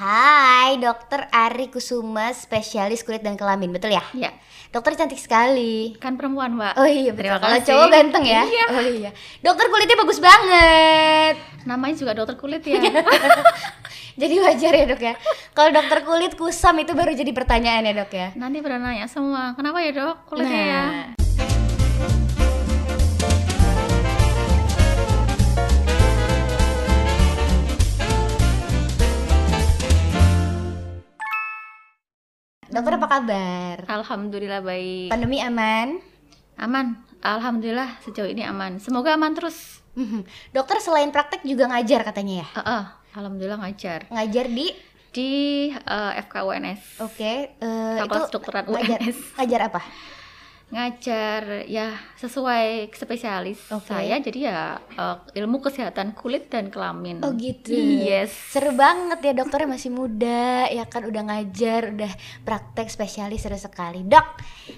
Hai, Dokter Ari Kusuma, spesialis kulit dan kelamin, betul ya? Ya, Dokter cantik sekali. kan perempuan, Mbak. Oh iya, betul. Kalau cowok ganteng ya? Iya. Oh iya. Dokter kulitnya bagus banget. Namanya juga dokter kulit ya. Jadi wajar ya dok ya. Kalau dokter kulit kusam itu baru jadi pertanyaan ya dok ya. Nanti pernah nanya semua, kenapa ya dok kulitnya ya? Dokter apa kabar? Alhamdulillah baik. Pandemi aman? Aman. Alhamdulillah sejauh ini aman. Semoga aman terus. Mhm. Dokter selain praktek juga ngajar katanya ya? Eh, eh, Alhamdulillah ngajar Ngajar di di eh, FKUNS. Oke, eh, itu Fakultas Kedokteran ngajar, UNS. ngajar apa? Ngajar ya sesuai spesialis Oke. saya. Jadi ya eh, ilmu kesehatan kulit dan kelamin. Oh gitu. Yes. Seru banget ya dokternya masih muda, ya kan udah ngajar, udah praktek spesialis seru sekali. Dok,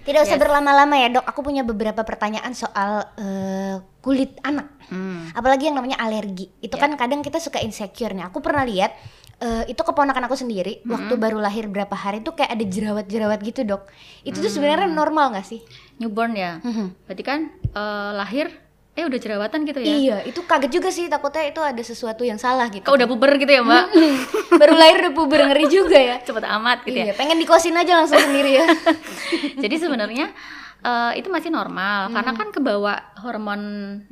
tidak usah Yes. berlama-lama ya dok. Aku punya beberapa pertanyaan soal eh, kulit anak. Hmm. Apalagi yang namanya alergi. Itu Ya. kan kadang kita suka insecure nih. Aku pernah lihat eh, itu keponakan aku sendiri waktu baru lahir berapa hari tuh kayak ada jerawat-jerawat gitu dok. Itu tuh sebenarnya normal nggak sih? Newborn ya. Mhm. Berarti kan eh, lahir eh udah jerawatan gitu ya. Iya, itu kaget juga sih. Takutnya itu ada sesuatu yang salah gitu. Kok udah puber gitu ya, Mbak? baru lahir udah puber ngeri juga ya. Cepet amat gitu ya. Iya, pengen dikosin aja langsung sendiri ya. Jadi sebenarnya eh, itu masih normal Hmm. karena kan kebawa hormon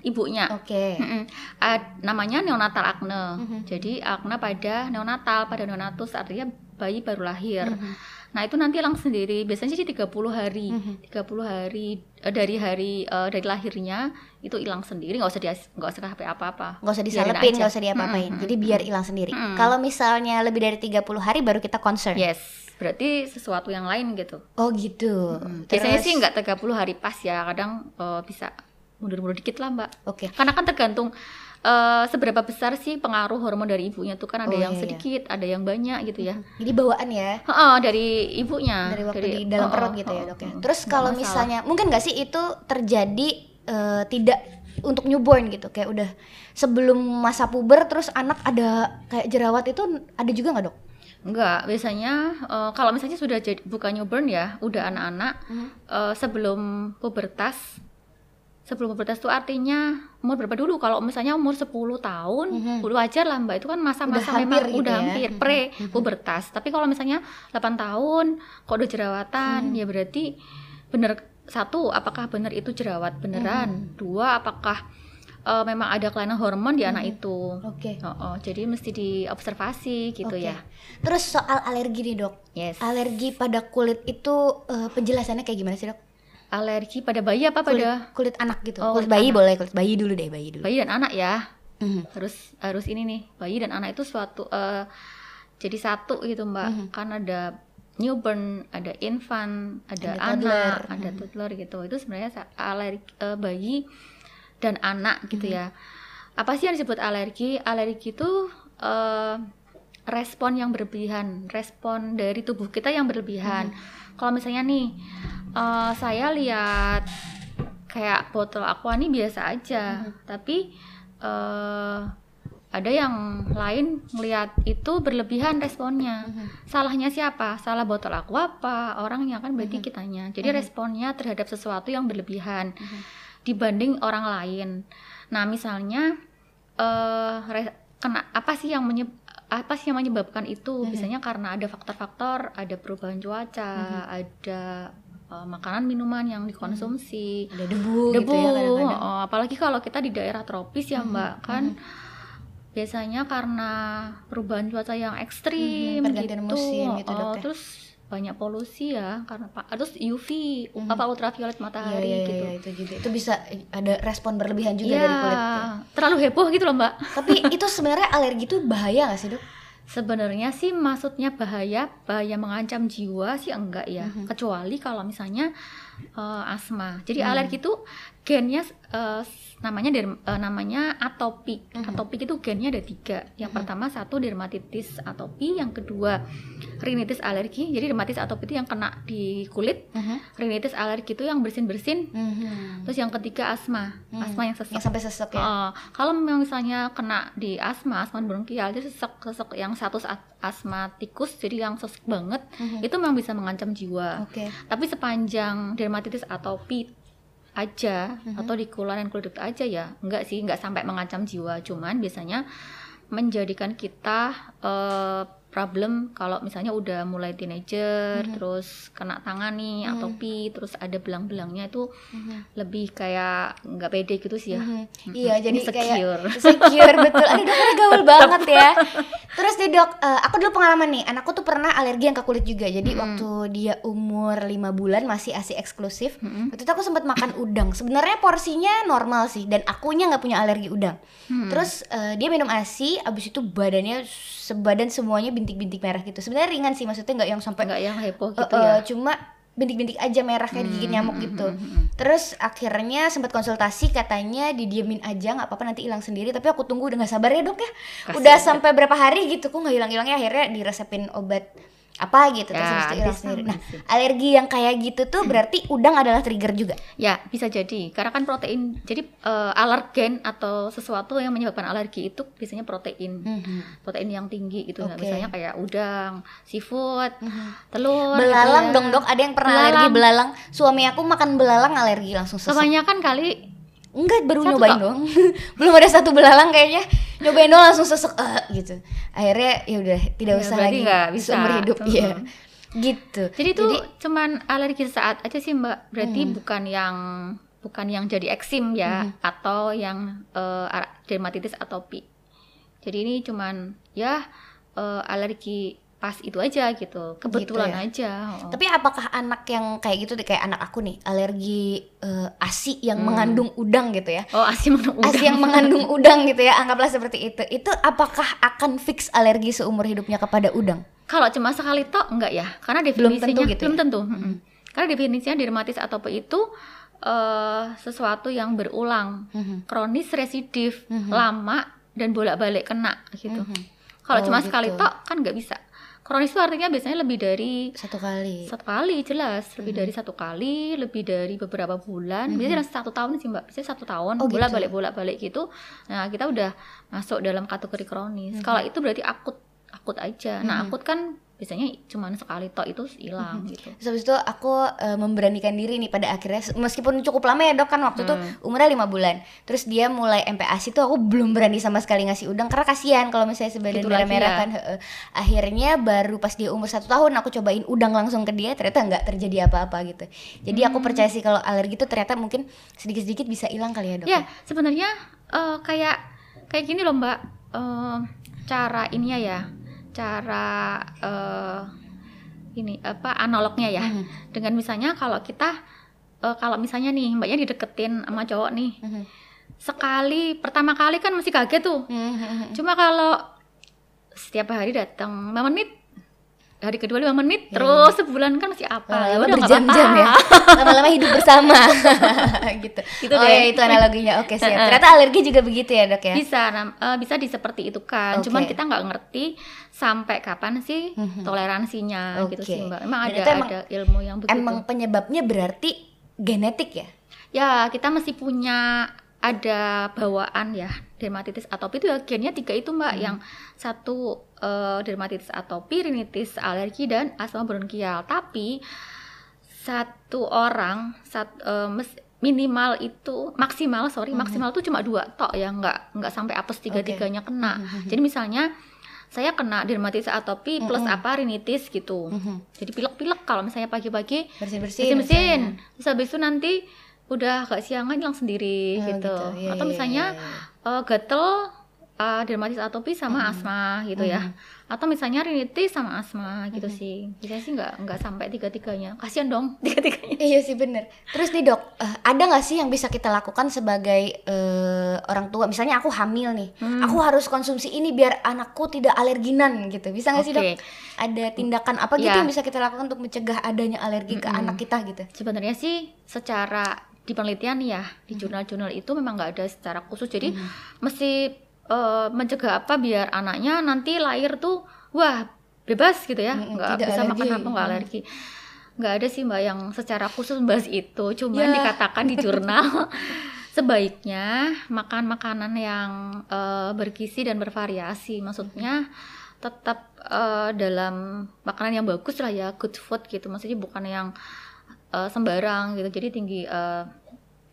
ibunya. Oke. Mm-mm. Ad- namanya neonatal acne. Mhm. Jadi acne pada neonatal, pada neonatus artinya bayi baru lahir. Mhm. Nah, itu nanti hilang sendiri. Biasanya sih 30 hari. Mhm. 30 hari eh, dari hari eh, dari lahirnya itu hilang sendiri, nggak usah dia nggak usah pakai apa-apa. Nggak usah disalepin, nggak usah diapa-apain. Mm-mm. Jadi biar hilang sendiri. Mm-mm. Kalau misalnya lebih dari 30 hari baru kita concern. Yes, berarti sesuatu yang lain gitu. Oh gitu. Hmm, Biasanya Terus- sih nggak 30 hari pas ya, kadang eh, bisa mundur-mundur dikit lah mbak. Oke. Karena kan tergantung eh, seberapa besar sih pengaruh hormon dari ibunya tuh kan ada Oh, yang iya, iya. sedikit, ada yang banyak gitu ya. Jadi bawaan ya. Heeh, dari ibunya. Dari waktu di dalam heeh, perut gitu ya, heeh, Dok ya. Terus kalau misalnya mungkin nggak sih itu terjadi eh, tidak untuk newborn gitu, kayak udah sebelum masa puber terus anak ada kayak jerawat itu ada juga nggak dok? Enggak, biasanya eh, kalau misalnya sudah jadi bukan newborn ya, udah anak-anak Mhm. eh, sebelum pubertas. Sebelum pubertas itu artinya umur berapa dulu? Kalau misalnya umur 10 tahun, Mhm. udah wajar lah Mbak. Itu kan masa-masa Udah hampir memang gitu udah ya. hampir Mhm. pre Mhm. pubertas. Tapi kalau misalnya 8 tahun kok udah jerawatan, Mhm. ya berarti bener satu, apakah bener itu jerawat beneran? Dua, apakah eh, memang ada kelainan hormon di anak Mhm. itu? Oke. Oh, oh, jadi mesti diobservasi gitu Oke. ya. Terus soal alergi nih dok. Yes. Alergi pada kulit itu eh, penjelasannya kayak gimana sih dok? Alergi pada bayi apa Kulit, pada kulit anak gitu. Oh, kulit bayi anak. boleh, kulit bayi dulu deh, bayi dulu. bayi dan anak ya? Mhm. Harus harus ini nih, bayi dan anak itu suatu eh, jadi satu gitu Mbak. Mhm. Kan ada newborn, ada infant, ada, Ada toddler. anak, ada Mhm. toddler gitu. Itu sebenarnya alergi eh, bayi dan anak gitu Mhm. ya. Apa sih yang disebut alergi? Alergi itu eh, respon yang berlebihan, respon dari tubuh kita yang berlebihan. Kalau misalnya nih, eh, saya lihat kayak botol aqua ini biasa aja, tapi eh, ada yang lain ngelihat itu berlebihan responnya. Mhm. Salahnya siapa? Salah botol aqua apa? Orangnya kan berarti Mhm. kitanya. Jadi Mhm. responnya terhadap sesuatu yang berlebihan Mhm. Dibanding orang lain. Nah, misalnya eh re- kena apa sih yang menyeb apa sih yang menyebabkan itu? Mhm. Biasanya karena ada faktor-faktor, ada perubahan cuaca, Mhm. ada eh, makanan minuman yang dikonsumsi, Ada debu, debu. gitu ya kadang-kadang. oh, apalagi kalau kita di daerah tropis ya, Mhm, Mbak, kan mhm. biasanya karena perubahan cuaca yang ekstrim Mhm, pergantian gitu. musim gitu, oh, Dok, ya. terus banyak polusi ya karena pak terus UV Mhm. apa ultraviolet Iya, matahari iya, iya, gitu. iya, itu juga. Itu bisa ada respon berlebihan juga Iya, dari kulit. ya. terlalu heboh gitu loh mbak. Tapi itu sebenarnya alergi itu bahaya gak sih dok? Sebenarnya sih maksudnya bahaya, bahaya mengancam jiwa sih enggak ya. Mhm. Kecuali kalau misalnya eh, asma. Jadi Hmm. alergi itu gennya eh, namanya derm- eh, namanya atopik. Mhm. Atopik itu gennya ada tiga. Yang pertama satu dermatitis atopi, yang kedua rinitis alergi. Jadi dermatitis atopi itu yang kena di kulit, Mhm. rinitis alergi itu yang bersin-bersin. Mhm. Terus yang ketiga asma, Hmm. asma yang sesek. yang sampai sesek ya Uh, kalau memang misalnya kena di asma, asma bronkial, itu sesek sesek yang satu as- asmatikus, jadi yang sesek banget, Mhm. itu memang bisa mengancam jiwa. oke Tapi sepanjang dermatitis atopi aja Mhm. atau di kuluran kulit aja ya, enggak sih, enggak sampai mengancam jiwa. Cuman biasanya menjadikan kita eh, problem kalau misalnya udah mulai teenager, Mhm. terus kena tangan nih Mhm. atopi, terus ada belang-belangnya itu Mhm. lebih kayak nggak pede gitu sih ya. Mhm. Mm-mm. Iya, jadi kayak Insecure. insecure betul. Aduh, dokternya gaul banget ya. Terus nih dok, eh, aku dulu pengalaman nih, anakku tuh pernah alergi yang ke kulit juga. Jadi Mm-mm. waktu dia umur 5 bulan masih asi eksklusif. Mm-mm. Waktu itu aku sempat makan udang. Sebenarnya porsinya normal sih dan akunya nggak punya alergi udang. Hmm. Terus eh, dia minum ASI, abis itu badannya sebadan semuanya bintik-bintik merah gitu. Sebenarnya ringan sih, maksudnya nggak yang sampai nggak yang heboh gitu eh, ya. cuma bintik-bintik aja merah kayak digigit Hmm, nyamuk hmm, gitu. hmm, hmm, hmm. Terus akhirnya sempat konsultasi katanya didiemin aja nggak apa-apa nanti hilang sendiri. Tapi aku tunggu udah nggak sabar ya dok ya. Kasian udah ya. sampai berapa hari gitu kok nggak hilang-hilangnya akhirnya diresepin obat apa gitu terus Ya, habis itu hilang bisa sendiri. Nah alergi yang kayak gitu tuh berarti udang adalah trigger juga. Ya, bisa jadi. Karena kan protein, jadi eh, alergen atau sesuatu yang menyebabkan alergi itu biasanya protein. Protein yang tinggi gitu. Nah, Oke. misalnya kayak udang, seafood, Mhm. telur. Belalang gitu ya. dong dok, ada yang pernah Belalang. alergi belalang. Suami aku makan belalang alergi langsung sesek. Kebanyakan kali Enggak, baru Satu nyobain doang. Belum ada satu belalang kayaknya. Nyobain doang langsung sesek eh, gitu. Akhirnya ya udah tidak Ya, usah lagi nggak bisa. seumur hidup ya. Gitu. jadi itu cuman alergi saat aja sih, Mbak. Berarti Hmm. bukan yang bukan yang jadi eksim ya Hmm. atau yang ara- dermatitis atopi. Jadi ini cuman ya eh, alergi pas itu aja gitu. Kebetulan ya. aja. oh. Tapi apakah anak yang kayak gitu kayak anak aku nih, alergi eh, ASI yang Hmm. mengandung udang gitu ya. Oh, asi menurut ASI yang mengandung udang gitu ya, anggaplah seperti itu. Itu apakah akan fix alergi seumur hidupnya kepada udang? Kalau cuma sekali tok enggak ya? Karena Belum definisinya tentu gitu belum ya? tentu. mm-mm. Karena definisinya dermatitis atopi itu eh, sesuatu yang berulang, Mhm. kronis, residif, Mhm. lama dan bolak-balik kena gitu. Mhm. Kalau Oh, cuma gitu. sekali tok kan nggak bisa. Kronis itu artinya biasanya lebih dari Satu kali. satu kali jelas, lebih Mhm. dari satu kali, lebih dari beberapa bulan, biasanya dalam satu tahun sih mbak, biasanya satu tahun, Oh, gitu. bolak balik bolak balik gitu. Nah kita udah masuk dalam kategori kronis. Mhm. Kalau itu berarti akut, akut aja. Nah Mhm. akut kan biasanya cuma sekali tok itu hilang gitu. Terus habis itu aku eh, memberanikan diri nih pada akhirnya meskipun cukup lama ya dok kan waktu itu Hmm. umurnya lima bulan. Terus dia mulai MPASI tuh aku belum berani sama sekali ngasih udang karena kasihan kalau misalnya sebadan Gitu darah lagi merah ya. kan. Akhirnya baru pas dia umur satu tahun aku cobain udang langsung ke dia ternyata nggak terjadi apa-apa gitu. Jadi aku Hmm. percaya sih kalau alergi itu ternyata mungkin sedikit-sedikit bisa hilang kali ya dok. Ya sebenarnya eh, kayak kayak gini loh mbak, Eh, cara ininya ya, cara eh, ini apa analognya ya. Mhm. dengan misalnya kalau kita eh, kalau misalnya nih mbaknya dideketin sama cowok nih Mhm. sekali pertama kali kan masih kaget tuh Mhm. cuma kalau setiap hari datang 5 menit hari kedua 5 menit Ya. terus sebulan kan masih apa? Lama-lama Udah nggak berjam-jam ya. Lama-lama hidup bersama. Gitu. Gitu Oh deh. ya itu analoginya. Oke siap. Ternyata alergi juga begitu ya dok ya? Bisa eh, bisa di seperti itu kan. Oke. cuman kita nggak ngerti sampai kapan sih Mhm. toleransinya gitu Oke. sih mbak. Emang Dan ada emang- ada ilmu yang begitu. Emang penyebabnya berarti genetik ya? Ya, kita mesti punya ada bawaan ya dermatitis atopi itu ya gennya tiga itu mbak Hmm. yang satu eh, dermatitis atopi, rinitis alergi dan asma bronkial. Tapi satu orang sat, eh, mes- minimal itu maksimal sorry Hmm. maksimal itu cuma dua tok ya nggak nggak sampai apes tiga tiganya kena. Hmm. Jadi misalnya saya kena dermatitis atopi plus Mm-mm. apa rinitis gitu. Mhm. Jadi pilek-pilek kalau misalnya pagi-pagi Bersin-bersin misalnya. terus habis itu nanti udah agak siangan hilang sendiri Oh, gitu, Iya, atau iya, misalnya iya, iya. eh, gatel eh, dermatitis atopi sama Mhm. asma gitu ya Mhm. atau misalnya rinitis sama asma gitu Mhm. sih biasanya sih nggak nggak sampai tiga tiganya kasian dong tiga tiganya Iya sih bener Terus nih dok eh, Ada gak sih yang bisa kita lakukan sebagai eh, orang tua Misalnya aku hamil nih Hmm. Aku harus konsumsi ini biar anakku tidak alerginan gitu Bisa gak sih dok? Ada tindakan apa gitu Ya. yang bisa kita lakukan untuk mencegah adanya alergi ke Mm-mm. anak kita gitu sebenarnya sih secara di penelitian ya di jurnal-jurnal itu memang nggak ada secara khusus. Jadi mesti eh, mencegah apa biar anaknya nanti lahir tuh wah bebas gitu ya. Nggak tidak bisa alergi. makan apa nggak Mm. alergi. Nggak ada sih mbak yang secara khusus membahas itu. Cuman Ya. dikatakan di jurnal. Sebaiknya makan makanan yang eh, bergizi dan bervariasi. Maksudnya tetap eh, dalam makanan yang bagus lah ya good food gitu. Maksudnya bukan yang eh, sembarang gitu. Jadi tinggi eh,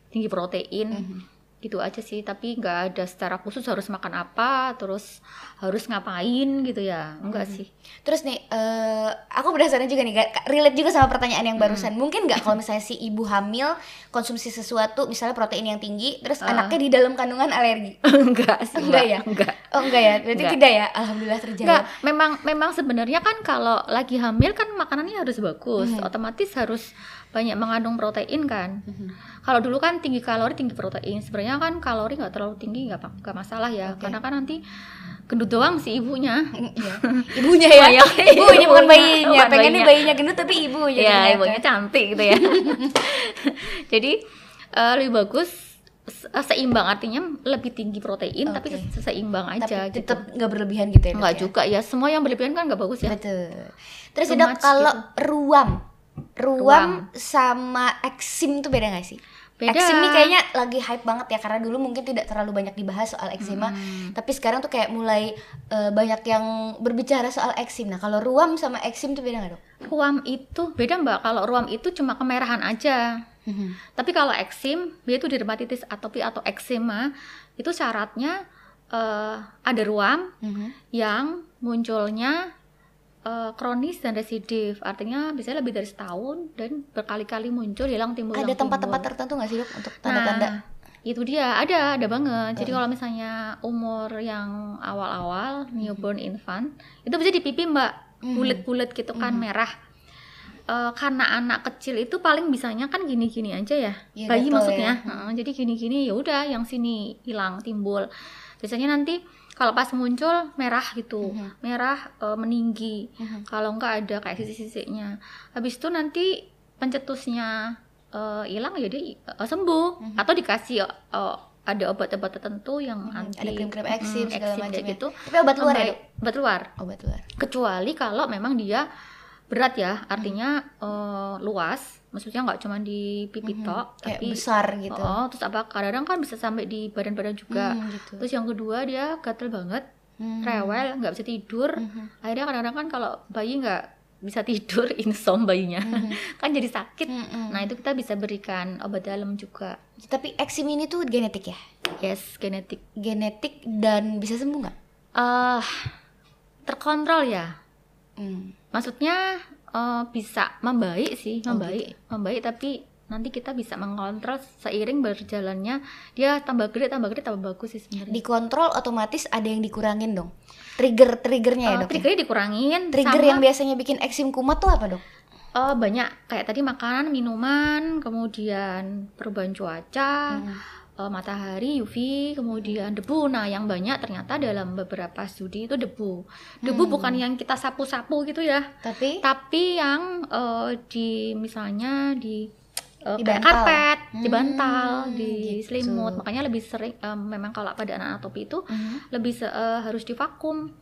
tinggi protein Mhm. gitu aja sih tapi nggak ada secara khusus harus makan apa terus harus ngapain gitu ya enggak sih Terus nih, eh, aku penasaran juga nih, relate juga sama pertanyaan yang barusan. Hmm. Mungkin nggak kalau misalnya si ibu hamil konsumsi sesuatu, misalnya protein yang tinggi, terus Ah. anaknya di dalam kandungan alergi? enggak sih Enggak ya? enggak Oh enggak ya, berarti Enggak. tidak ya. Alhamdulillah terjawab. Enggak, memang memang sebenarnya kan kalau lagi hamil kan makanannya harus bagus, Mhm. otomatis harus banyak mengandung protein kan. Mhm. Kalau dulu kan tinggi kalori tinggi protein, sebenarnya kan kalori nggak terlalu tinggi nggak nggak masalah ya, Oke. karena kan nanti gendut doang si ibunya. Iya. Ibunya ya, Banyak. ibunya bukan Ibunya, bayinya. bukan Pengennya bayinya. bayinya gendut tapi ibunya. Iya, ternyata. ibunya cantik gitu ya. Jadi eh, lebih bagus se- seimbang artinya lebih tinggi protein tapi Oke. se- seimbang aja Tapi gitu. tetap nggak berlebihan gitu ya. Dok, Enggak ya? juga ya, semua yang berlebihan kan nggak bagus ya. Betul. Terus Too dok kalau gitu. ruam, ruam, Ruam. sama eksim tuh beda gak sih? Beda. Eksim nih kayaknya lagi hype banget ya karena dulu mungkin tidak terlalu banyak dibahas soal eksima, Hmm. tapi sekarang tuh kayak mulai eh, banyak yang berbicara soal eksim. Nah kalau ruam sama eksim tuh beda nggak dok? Ruam itu beda mbak. Kalau ruam itu cuma kemerahan aja. Tapi kalau eksim, dia itu dermatitis atopi atau eksema, itu syaratnya eh, ada ruam yang munculnya eh, kronis dan residif. Artinya biasanya lebih dari setahun dan berkali-kali muncul hilang timbul. Ada tempat-tempat tertentu nggak sih dok untuk tanda-tanda? Nah, itu dia ada ada banget. Jadi kalau misalnya umur yang awal-awal newborn infant itu bisa di pipi mbak bulat-bulat gitu kan merah. Eh, karena anak kecil itu paling bisanya kan gini-gini aja ya, Iya, bayi maksudnya. ya. Heeh, jadi gini-gini ya udah yang sini hilang timbul. Biasanya nanti kalau pas muncul merah gitu, Mhm. merah eh, meninggi. Mhm. Kalau enggak ada kayak sisi-sisinya. Habis itu nanti pencetusnya eh, hilang ya dia eh, sembuh atau dikasih eh, ada obat-obat tertentu yang Mhm, anti ada krim-krim mm, eksim segala eksim macam ya. gitu. Tapi obat luar ya? Obat luar. Obat luar. Kecuali kalau memang dia berat ya, artinya eh, luas, maksudnya nggak cuma di pipi Mhm. tok, Kayak tapi besar gitu. Oh, terus apa kadang-kadang kan bisa sampai di badan-badan juga. Hmm, gitu. Terus yang kedua dia gatel banget, Hmm. rewel, nggak bisa tidur. Mhm. Akhirnya kadang-kadang kan kalau bayi nggak bisa tidur, insom bayinya, Mhm. kan jadi sakit. Mhm. Nah itu kita bisa berikan obat dalam juga. Tapi eksim ini tuh genetik ya? Yes, genetik. Genetik dan bisa sembuh nggak? eh terkontrol ya. Hmm. Maksudnya eh, bisa membaik sih, Oh, membaik, membaik tapi nanti kita bisa mengontrol seiring berjalannya dia tambah gede, tambah gede, tambah bagus sih sebenarnya. Dikontrol otomatis ada yang dikurangin dong. Trigger triggernya ya Eh, dok. ya? triggernya dikurangin. Trigger sama, yang biasanya bikin eksim kumat tuh apa dok? eh, banyak kayak tadi makanan, minuman, kemudian perubahan cuaca, Hmm. Eh, matahari, UV, kemudian debu. Nah, yang banyak ternyata dalam beberapa studi itu debu. Debu Hmm. bukan yang kita sapu-sapu gitu ya, Tapi tapi yang eh, di misalnya di eh, Di kayak bantal. karpet, di Hmm, bantal, di gitu. selimut. Makanya lebih sering eh, memang kalau pada anak atopi itu Mhm. lebih se- eh, harus divakum.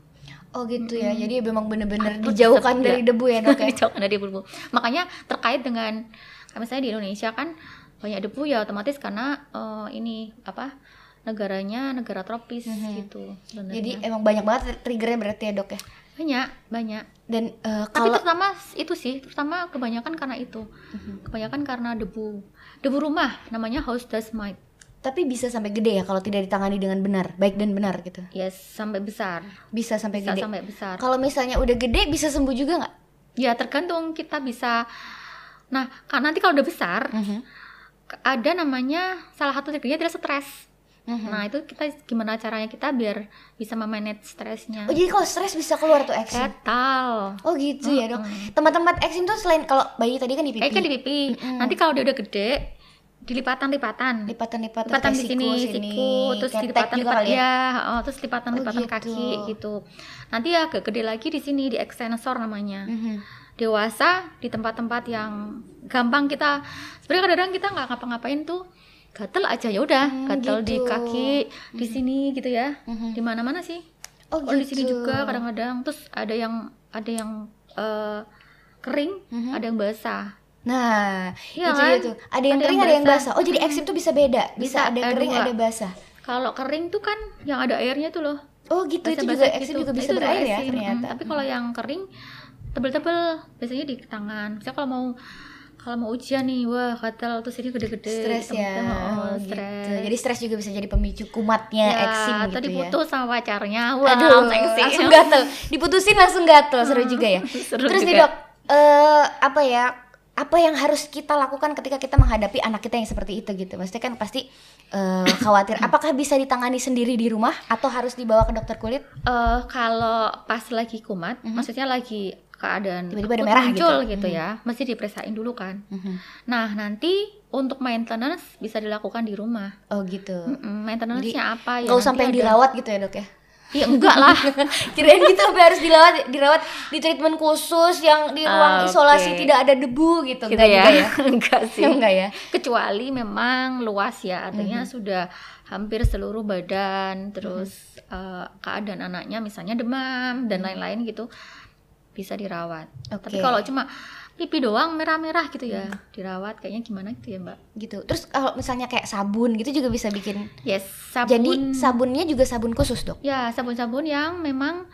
oh gitu ya. Mm-mm. Jadi memang bener-bener Aku dijauhkan dari debu ya dok ya. Dijauhkan dari debu. Makanya terkait dengan misalnya di Indonesia kan banyak debu ya otomatis karena eh, ini apa negaranya negara tropis Mhm. gitu sebenarnya. Jadi emang banyak banget triggernya berarti ya dok ya. banyak banyak. Dan Tapi kalau terutama itu sih, terutama kebanyakan karena itu. Mhm. Kebanyakan karena debu. Debu rumah namanya house dust mite. tapi bisa sampai gede ya kalau tidak ditangani dengan benar, baik dan benar gitu. Yes, sampai besar. Bisa sampai Bisa gede. sampai besar. Kalau misalnya udah gede bisa sembuh juga nggak? Ya tergantung kita bisa Nah, kan nanti kalau udah besar, ada namanya salah satu triggernya adalah stres. Mhm. Nah, itu kita gimana caranya kita biar bisa memanage stresnya. Oh jadi kalau stres bisa keluar tuh eksim? Ketal. Oh gitu ya dok. Tempat-tempat eksim tuh selain kalau bayi tadi kan di pipi. Kayak kan di pipi. Mm-mm. Nanti kalau dia udah gede, dilipatan-lipatan. Lipatan-lipatan lipatan di sini, siku, siku, terus dilipatan lipatan ya. ya, oh, terus lipatan lipatan gitu. kaki gitu. Nanti agak gede lagi di sini di extensor namanya. Mhm. Dewasa di tempat-tempat yang gampang kita sebenarnya kadang-kadang kita nggak ngapa-ngapain tuh gatel aja ya udah Hmm, gatel di gitu. kaki di sini gitu ya Mhm. di mana-mana sih Oh, kalau di sini gitu. juga kadang-kadang terus ada yang ada yang eh, kering Mhm. ada yang basah Nah, Iya itu kan? dia tuh. Ada yang Ada kering, yang ada yang basah. basah. Oh, jadi eksim tuh bisa beda. Bisa, Bisa, ada ada kering, ada basah. kalau kering tuh kan yang ada airnya tuh loh Oh, gitu. Itu juga basah-basah eksim gitu. juga bisa itu berair ya ternyata. Mm, tapi kalau yang kering tebel-tebel biasanya di tangan misalnya kalau mau kalau mau ujian nih wah gatel terus ini gede-gede stres ya. oh, Oh, gitu. stres Jadi stres juga bisa jadi pemicu kumatnya ya, eksim gitu tadi ya. putus sama pacarnya wah Aduh, langsung gatel. Diputusin langsung gatel, seru juga ya. Seru Terus nih juga. dok, eh, apa ya? Apa yang harus kita lakukan ketika kita menghadapi anak kita yang seperti itu gitu? Maksudnya kan pasti eh, khawatir. Apakah bisa ditangani sendiri di rumah atau harus dibawa ke dokter kulit? Eh, kalau pas lagi kumat maksudnya lagi keadaan. Tiba-tiba ada merah muncul gitu. gitu, ya mesti diperiksain dulu kan nah nanti untuk maintenance bisa dilakukan di rumah Oh gitu. Mm-mm, maintenance-nya apa ya nanti sampai ada- dirawat gitu ya dok ya? ya enggak lah Kirain gitu sampai harus dirawat, dirawat di treatment khusus yang di ruang Ah, isolasi tidak ada debu gitu. gitu Enggak ya juga ya? enggak sih Enggak ya? kecuali memang luas ya artinya Mhm. sudah hampir seluruh badan terus Mhm. eh, keadaan anaknya misalnya demam dan lain-lain gitu bisa dirawat Oke. tapi kalau cuma pipi doang merah-merah gitu ya dirawat kayaknya gimana gitu ya mbak gitu. Terus kalau misalnya kayak sabun gitu juga bisa bikin. yes sabun Jadi sabunnya juga sabun khusus dok. ya sabun-sabun yang memang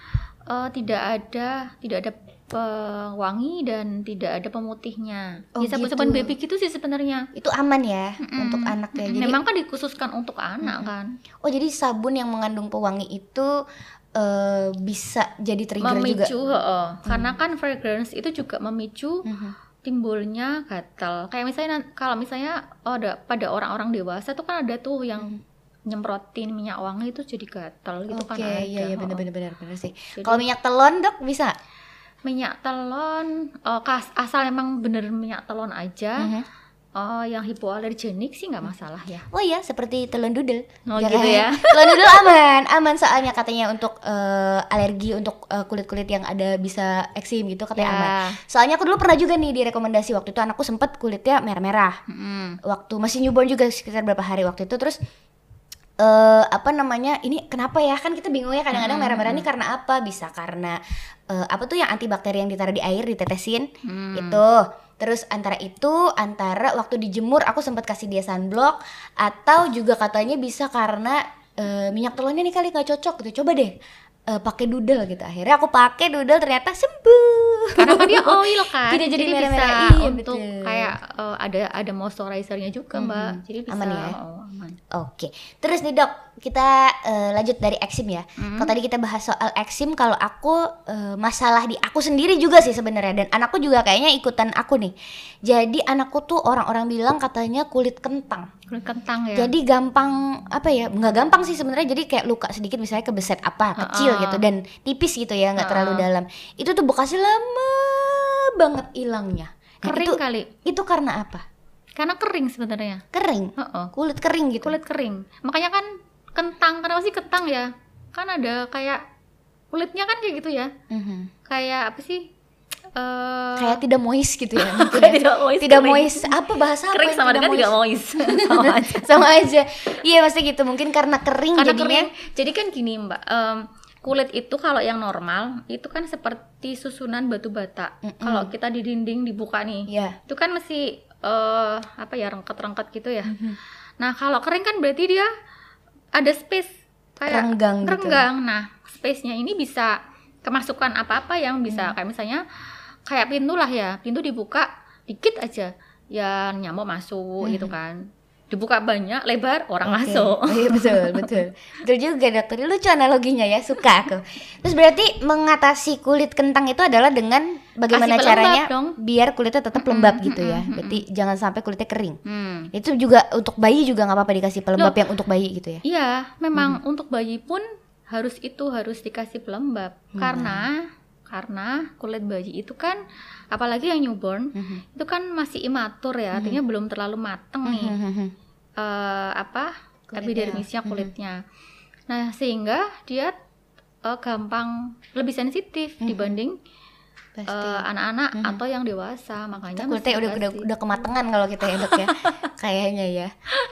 eh, tidak ada tidak ada pewangi dan tidak ada pemutihnya Oh, ya sabun-sabun gitu. baby gitu sih sebenarnya Itu aman ya Mm-mm. untuk anak ya. Jadi, memang kan dikhususkan untuk anak kan oh jadi sabun yang mengandung pewangi itu eh, bisa jadi trigger juga. memicu heeh. karena kan fragrance itu juga memicu Mhm. timbulnya gatal kayak misalnya kalau misalnya oh, ada pada orang-orang dewasa tuh kan ada tuh yang nyemprotin minyak wangi itu jadi gatal gitu Oke, kan ada iya iya heeh. benar benar benar benar sih. Kalau minyak telon dok bisa. minyak telon eh, kas- asal emang bener minyak telon aja Mhm. Oh yang hipoalergenik sih nggak masalah ya Oh iya, seperti telon dudel. Oh, Ya gitu kan? ya. telon dudel aman, aman soalnya katanya untuk eh, alergi untuk eh, kulit-kulit yang ada bisa eksim gitu katanya Ya. aman. Soalnya aku dulu pernah juga nih direkomendasi waktu itu anakku sempet kulitnya merah-merah. Mm-mm. Waktu masih newborn juga sekitar berapa hari waktu itu terus eh apa namanya ini kenapa ya kan kita bingung ya kadang-kadang Hmm, merah-merah ini karena apa bisa karena eh, apa tuh yang antibakteri yang ditaruh di air ditetesin Hmm. itu terus antara itu antara waktu dijemur aku sempat kasih dia sunblock atau juga katanya bisa karena eh, minyak telurnya nih kali nggak cocok gitu coba deh eh, pakai doodle gitu akhirnya aku pakai doodle ternyata sembuh karena kan dia oil kan Tidak jadi bisa merah-merah. Iya, untuk betul. kayak eh, ada ada moisturizernya juga mbak Mhm. jadi bisa Aman ya? oh, aman. Oke, terus nih dok, kita eh, lanjut dari eksim ya. Hmm. Kalau tadi kita bahas soal eksim, kalau aku eh, masalah di aku sendiri juga sih sebenarnya dan anakku juga kayaknya ikutan aku nih. Jadi anakku tuh orang-orang bilang katanya kulit kentang. kulit kentang ya Jadi gampang apa ya? Nggak gampang sih sebenarnya. Jadi kayak luka sedikit misalnya kebeset apa kecil Ha-ha. gitu dan tipis gitu ya, nggak terlalu Ha-ha. dalam. Itu tuh bekasnya lama banget hilangnya. Nah, kering itu, kali itu karena apa? karena kering sebenarnya Kering, Heeh. kulit kering gitu. kulit kering makanya kan kentang kenapa sih kentang ya? Kan ada kayak kulitnya kan kayak gitu ya. Mhm. kayak apa sih? Eh kayak tidak moist gitu ya kayak ya. tidak moist tidak kering. moist. Apa bahasa apa kering sama dengan tidak moist? sama aja. Sama aja. Iya pasti gitu. Mungkin karena kering karena jadinya. kering. Jadi kan gini mbak. Em, kulit itu kalau yang normal itu kan seperti susunan batu bata. Mm-mm. kalau kita di dinding dibuka nih ya itu kan masih eh apa ya rengket-rengket gitu ya. Mhm. nah kalau kering kan berarti dia ada space kayak renggang gitu. renggang. Nah space-nya ini bisa kemasukan apa-apa yang Hmm. bisa kayak misalnya kayak pintu lah ya. Pintu dibuka dikit aja. Ya nyamuk masuk gitu kan dibuka banyak lebar orang. Oke. masuk Oh, iya betul betul betul juga dokter lucu analoginya ya suka aku terus berarti mengatasi kulit kentang itu adalah dengan bagaimana caranya dong. biar kulitnya tetap lembab gitu mm-mm, ya mm-mm. berarti jangan sampai kulitnya kering Hmm. itu juga untuk bayi juga nggak apa-apa dikasih pelembab yang untuk bayi gitu ya Iya, memang Hmm. untuk bayi pun harus itu harus dikasih pelembab Hmm. karena karena kulit bayi itu kan apalagi yang newborn Mhm. itu kan masih imatur ya, artinya belum terlalu mateng nih Mhm. eh, apa Kulitnya. epidermisnya Mhm. kulitnya. Nah, sehingga dia eh, gampang lebih sensitif Mhm. dibanding Pasti. eh, anak-anak Mhm. atau yang dewasa makanya kulitnya udah udah udah kematangan kalau kita ya dok ya kayaknya ya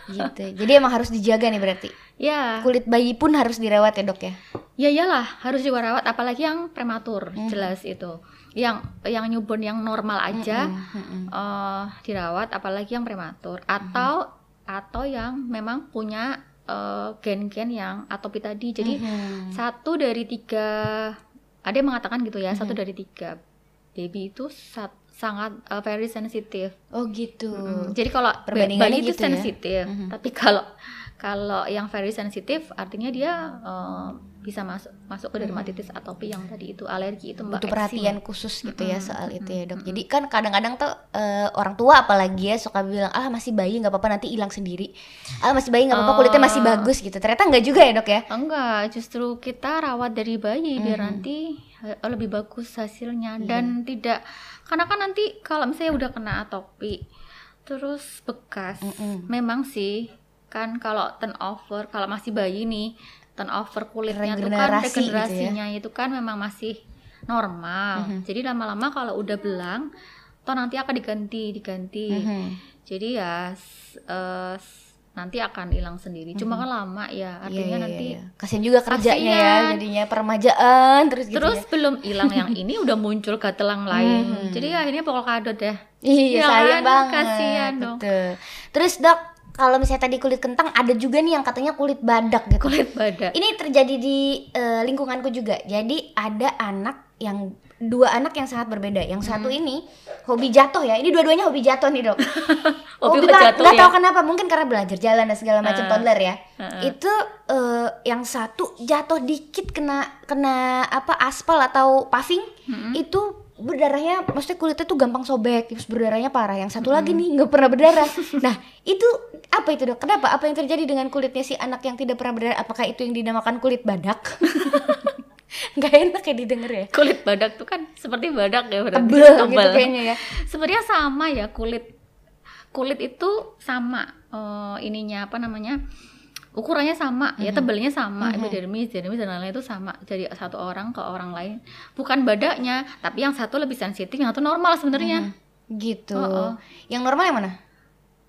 gitu jadi emang harus dijaga nih berarti ya kulit bayi pun harus dirawat ya dok ya ya iyalah harus juga rawat apalagi yang prematur Mhm. jelas itu yang yang newborn yang normal aja Mm-mm, mm-mm. eh, dirawat apalagi yang prematur atau atau yang memang punya eh, gen-gen yang atopi tadi jadi Mhm. satu dari tiga ada yang mengatakan gitu ya satu Mhm. dari tiga baby itu sat- sangat uh, very sensitif oh gitu Mm, jadi kalau bayi itu gitu ya? sensitif Mhm. tapi kalau kalau yang very sensitif artinya dia uh, bisa masuk masuk ke dermatitis atopi yang tadi itu alergi itu mbak butuh perhatian khusus gitu ya soal itu ya dok jadi kan kadang-kadang tuh eh, orang tua apalagi ya suka bilang ah masih bayi nggak apa-apa nanti hilang sendiri ah masih bayi nggak apa-apa kulitnya masih Oh. bagus gitu ternyata nggak juga ya dok ya enggak justru kita rawat dari bayi biar Mhm. nanti eh, lebih bagus hasilnya Iya. dan tidak karena kan nanti kalau misalnya udah kena atopi terus bekas Mm-mm. memang sih kan kalau turnover kalau masih bayi nih turnover kulitnya tuh kan Regenerasi gitu ya. regenerasinya itu kan memang masih normal Mhm. jadi lama-lama kalau udah belang toh nanti akan diganti diganti Mhm. jadi ya s- nanti akan hilang sendiri cuma Mhm. kan lama ya Iya, artinya iya, nanti iya. kasian juga kerjanya ya jadinya peremajaan terus gitu terus ya. belum hilang yang ini udah muncul gatelang lain Mhm. jadi akhirnya pokok kadot ya Iya, Iya sayang kan? banget. Kasihan dong. Betul. Terus dok, kalau misalnya tadi kulit kentang, ada juga nih yang katanya kulit badak gitu. kulit badak Ini terjadi di eh, lingkunganku juga. Jadi ada anak yang dua anak yang sangat berbeda. Yang satu Hmm. ini hobi jatuh ya. Ini dua-duanya hobi jatuh nih dok. Hobi ba- jatuh nggak ya? tahu kenapa. Mungkin karena belajar jalan dan segala macam Ah. toddler ya. Heeh. Itu eh, yang satu jatuh dikit kena kena apa aspal atau paving Mm-mm. itu berdarahnya maksudnya kulitnya tuh gampang sobek terus berdarahnya parah. Yang satu lagi nih nggak pernah berdarah. Nah itu apa itu dok? Kenapa? Apa yang terjadi dengan kulitnya si anak yang tidak pernah berdarah? Apakah itu yang dinamakan kulit badak? Nggak enak ya didengar ya? Kulit badak tuh kan seperti badak ya berarti. Tebel gitu kayaknya ya. Sebenarnya sama ya kulit. Kulit itu sama eh, ininya apa namanya ukurannya sama ya Mhm. tebelnya sama Mhm. epidermis dermis dan lain-lain itu sama dari satu orang ke orang lain bukan badaknya tapi yang satu lebih sensitif yang satu normal sebenarnya Mhm. gitu Oh, oh. yang normal yang mana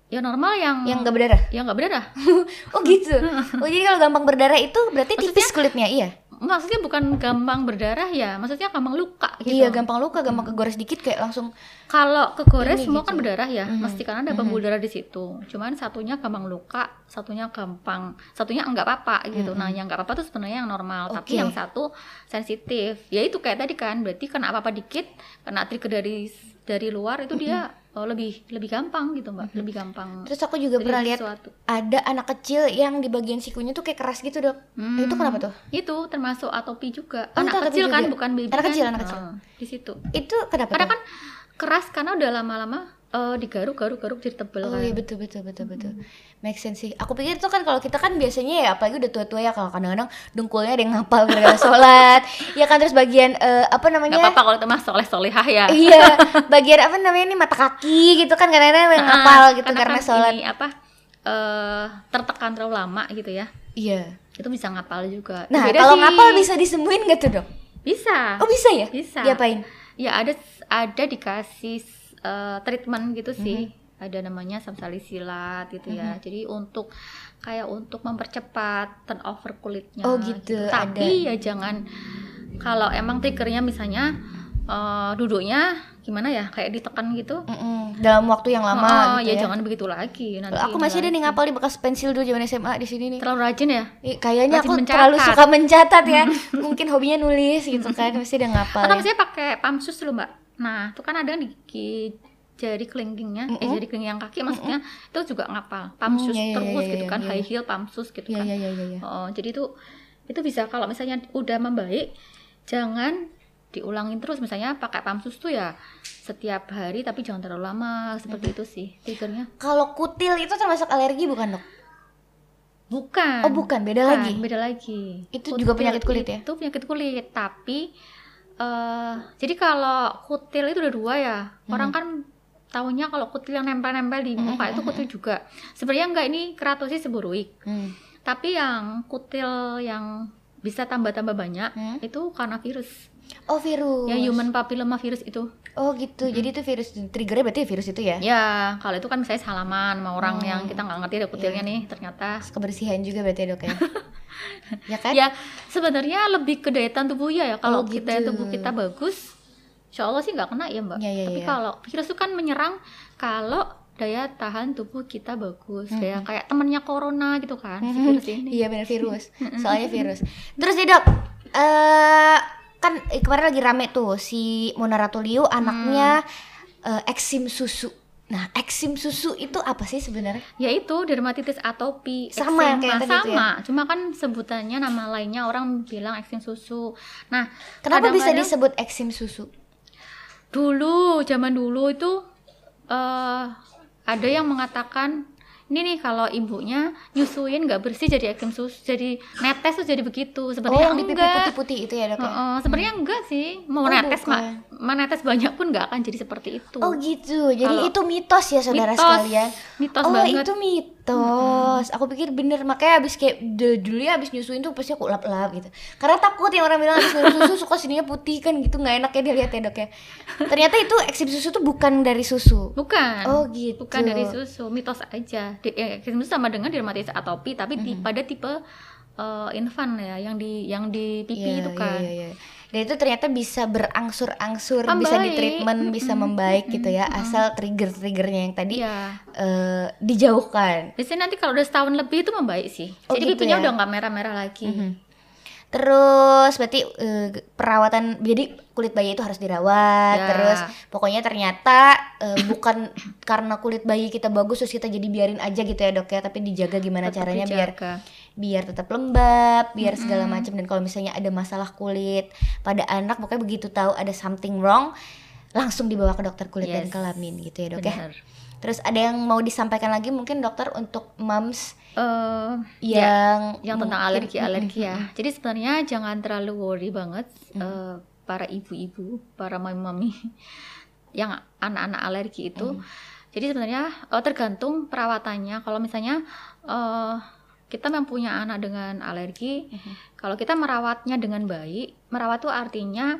ya normal yang yang nggak berdarah yang nggak berdarah oh gitu oh jadi kalau gampang berdarah itu berarti tipis kulitnya iya maksudnya bukan gampang berdarah ya maksudnya gampang luka gitu iya gampang luka gampang kegores dikit kayak langsung Kalau kegores Ini semua gitu. kan berdarah ya, Mhm. mesti karena ada pembuluh darah di situ. Cuman satunya gampang luka, satunya gampang, satunya enggak apa-apa gitu. Mhm. Nah, yang enggak apa-apa tuh sebenarnya yang normal, Oke. tapi yang satu sensitif. Ya itu kayak tadi kan, berarti kena apa-apa dikit, kena trigger dari dari luar itu dia oh, lebih lebih gampang gitu, Mbak. Lebih gampang. terus aku juga pernah lihat ada anak kecil yang di bagian sikunya tuh kayak keras gitu dok Hmm, itu kenapa tuh Itu termasuk atopi Oh, juga. itu anak atopi kecil kan juga. bukan baby Anak kan? kecil, anak kecil. Nah, di situ. itu kenapa Karena tuh? kan keras karena udah lama-lama eh, digaruk-garuk-garuk jadi tebel Oh kan. iya betul betul betul betul. Make sense sih. Aku pikir tuh kan kalau kita kan biasanya ya apalagi udah tua-tua ya kalau kadang-kadang dengkulnya ada yang ngapal gara-gara sholat. ya kan terus bagian eh, apa Gak namanya? apa-apa kalau itu mah soleh solehah ya. iya, bagian apa namanya nih mata kaki gitu kan kadang-kadang ada yang ngapal gitu karena kan sholat. ini apa eh tertekan terlalu lama gitu ya. Iya. Itu bisa ngapal juga. Nah, Beda kalau sih. ngapal bisa disembuhin gak tuh, Dok? bisa. Oh, bisa ya? Bisa. Diapain? Ya ada ada dikasih eh, treatment gitu sih. Mm-hmm. Ada namanya samsalisilat gitu ya. Jadi untuk kayak untuk mempercepat turnover kulitnya. Oh, gitu, Tapi ya jangan kalau emang triggernya misalnya eh, duduknya gimana ya kayak ditekan gitu. Mm-mm, dalam waktu yang lama Oh, gitu ya, ya. jangan begitu lagi. Nanti Aku masih ada nih ngapal di bekas pensil dulu zaman SMA di sini nih. Terlalu rajin ya? Ih, kayaknya Rajin aku mencatat. terlalu suka mencatat ya. Mungkin hobinya nulis gitu kan, pasti udah ngapal. Atau ya. misalnya pakai pamsus dulu mbak. Nah itu kan ada di di jari kelingkingnya, eh Mm-mm. jari kelingking yang kaki maksudnya itu juga ngapal. Pamsus iya, iya, terus iya, gitu kan, iya. high heel pamsus gitu kan. iya iya iya. iya. Oh, jadi itu itu bisa kalau misalnya udah membaik, jangan diulangin terus. Misalnya pakai pamsus tuh ya setiap hari tapi jangan terlalu lama seperti itu sih triggernya. Kalau kutil itu termasuk alergi bukan dok? Bukan. Oh bukan, beda lagi. Beda lagi. Itu juga penyakit kulit ya? Itu penyakit kulit, tapi eh jadi kalau kutil itu ada dua ya. Hmm. Orang kan tahunya kalau kutil yang nempel-nempel di Hmm, muka hmm, itu kutil juga. Sebenarnya enggak ini keratosis seborrheic. Hmm. Tapi yang kutil yang bisa tambah-tambah banyak Hmm. itu karena virus. Oh virus. ya human papilloma virus itu Oh gitu. Jadi itu virus triggernya berarti virus itu ya? ya kalau itu kan misalnya salaman sama orang Oh. yang kita nggak ngerti ada kutilnya nih ternyata Kebersihan juga berarti ya dok ya? ya kan? ya sebenarnya lebih ke daya tahan tubuh ya kalau Oh, kita gitu. tubuh kita bagus insya Allah sih nggak kena ya mbak Ya, ya, tapi ya. kalau virus itu kan menyerang kalau daya tahan tubuh kita bagus kayak kayak temennya corona gitu kan si virus ini Iya benar virus. Soalnya virus. Terus nih dok, eh kan eh, kemarin lagi rame tuh si Mona Ratuliu anaknya eh, eksim susu. Nah eksim susu itu apa sih sebenarnya? yaitu dermatitis atopi Sama eksema, kayak tadi tuh ya? sama cuma kan sebutannya nama lainnya orang bilang eksim susu nah Kenapa bisa disebut eksim susu? dulu zaman dulu itu eh ada yang mengatakan ini nih kalau ibunya nyusuin nggak bersih jadi eksim susu jadi netes tuh jadi begitu. Oh sebenarnya yang di pipi putih-putih itu ya dok ya? Heeh, sebenarnya enggak sih. Mau Oh, netes bukan. Menetes banyak pun nggak akan jadi seperti itu Oh gitu, jadi Kalau- itu mitos ya saudara Mitos. sekalian. mitos oh banget itu mitos. Aku pikir bener makanya abis kayak de- dulu ya abis nyusuin tuh pasti aku lap-lap gitu. Karena takut yang orang bilang abis minum susu suka sininya putih kan gitu nggak enak ya dilihat ya dok ya. Ternyata itu eksim susu tuh bukan dari susu. bukan Oh gitu. bukan dari susu mitos aja Di- eh, eksim susu sama dengan dermatitis atopi tapi di- pada tipe eh, infan ya yang di yang di pipi Iya, itu kan iya, iya. Dan itu ternyata bisa berangsur-angsur, bisa Membaik. di treatment, bisa membaik gitu ya, asal trigger-triggernya yang tadi Iya. eh, dijauhkan. Biasanya nanti kalau udah setahun lebih itu membaik sih. Oh, Jadi gitu pipinya ya? udah nggak merah-merah lagi. Mhm. Terus berarti eh, perawatan jadi kulit bayi itu harus dirawat. Ya. Terus pokoknya ternyata eh, bukan karena kulit bayi kita bagus terus kita jadi biarin aja gitu ya dok ya, tapi dijaga gimana Tetap caranya dijaga. biar tetap lembab, biar segala macam dan kalau misalnya ada masalah kulit pada anak pokoknya begitu tahu ada something wrong langsung dibawa ke dokter kulit dan Yes. kelamin gitu ya dok ya. Benar. Terus ada yang mau disampaikan lagi mungkin dokter untuk moms Eh, yang yang tentang alergi-alergi ya. Jadi sebenarnya jangan terlalu worry banget eh, para ibu-ibu, para mami-mami yang anak-anak alergi itu. Jadi sebenarnya eh, tergantung perawatannya. Kalau misalnya eh, kita mempunyai anak dengan alergi, kalau kita merawatnya dengan baik, merawat itu artinya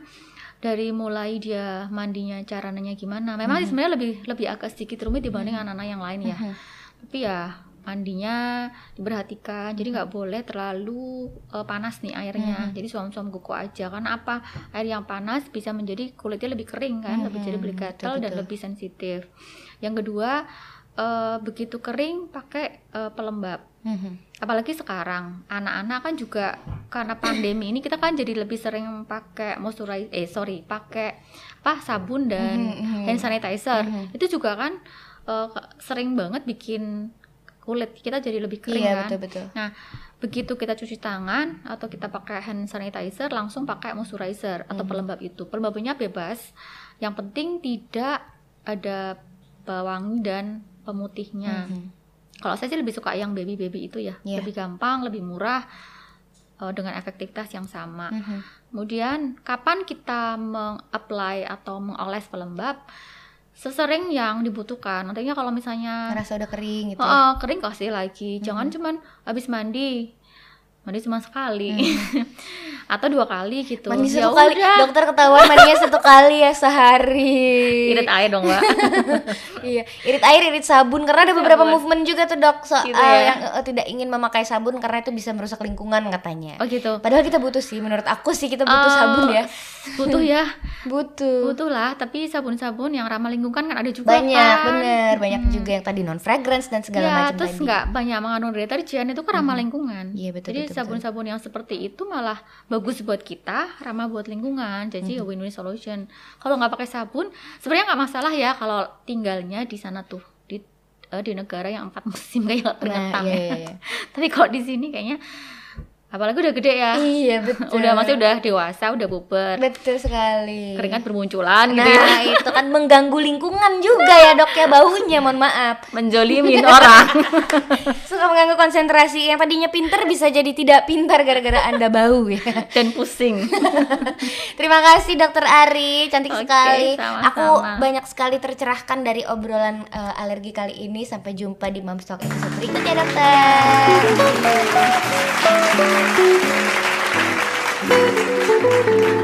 dari mulai dia mandinya caranya gimana. Memang sih sebenarnya lebih lebih agak sedikit rumit dibanding anak-anak yang lain ya. Mhm. Tapi ya mandinya diperhatikan. Jadi nggak boleh terlalu eh, panas nih airnya. Jadi suam-suam kuku aja. Karena apa? Air yang panas bisa menjadi kulitnya lebih kering kan? Lebih jadi lebih gatal dan lebih sensitif. Yang kedua eh, begitu kering pakai eh, pelembab. Mhm. Apalagi sekarang anak-anak kan juga karena pandemi ini kita kan jadi lebih sering pakai moisturizer eh sorry pakai apa sabun dan Mhm, mhm. hand sanitizer Mhm. itu juga kan eh, sering banget bikin kulit kita jadi lebih kering Iya kan betul betul. nah begitu kita cuci tangan atau kita pakai hand sanitizer langsung pakai moisturizer atau Mhm. pelembab itu pelembabnya bebas yang penting tidak ada pewangi dan pemutihnya Mhm. Kalau saya sih lebih suka yang baby baby itu ya, Iya. lebih gampang, lebih murah eh, dengan efektivitas yang sama. Mhm. Kemudian kapan kita meng-apply atau mengoles pelembab? Sesering yang dibutuhkan. Nantinya kalau misalnya Ngerasa udah kering gitu. oh, ya. kering kasih lagi. Jangan cuman habis mandi, mandi cuma sekali atau dua kali gitu. Mandi Ya satu kali, udah. dokter ketahuan mandinya satu kali ya sehari. Irit air dong, Mbak. iya, irit air, irit sabun karena ada beberapa Sabun. movement juga tuh dok soal Gitu ya. yang eh, tidak ingin memakai sabun karena itu bisa merusak lingkungan katanya. oh gitu. Padahal kita butuh sih, menurut aku sih kita butuh Eh, sabun ya. Butuh ya. Butuh. Butuh lah, tapi sabun-sabun yang ramah lingkungan kan ada juga Banyak, kan. bener, banyak juga yang tadi non fragrance dan segala ya, macam terus nggak banyak mengandung deterjen itu kan ramah lingkungan. Iya, betul, Jadi sabun-sabun yang seperti itu malah bagus buat kita, ramah buat lingkungan. Jadi Mm-hmm. ya win-win solution. Kalau nggak pakai sabun, sebenarnya nggak masalah ya kalau tinggalnya di sana tuh di eh, di negara yang empat musim kayak nggak Nah, iya, ya. iya, iya. Tapi kalau di sini kayaknya apalagi udah gede ya. Iya, betul. udah masih udah dewasa, udah buber. Betul sekali. Keringat bermunculan Nah, gitu ya. itu kan mengganggu lingkungan juga ya, Dok ya baunya, mohon maaf. Menjolimin orang. Suka mengganggu konsentrasi yang tadinya pinter bisa jadi tidak pintar gara-gara Anda bau ya. dan pusing. Terima kasih Dokter Ari, cantik Oke, sekali. sama-sama. Aku banyak sekali tercerahkan dari obrolan eh, alergi kali ini. Sampai jumpa di Mom's Talk episode berikutnya, Dokter. Thank you.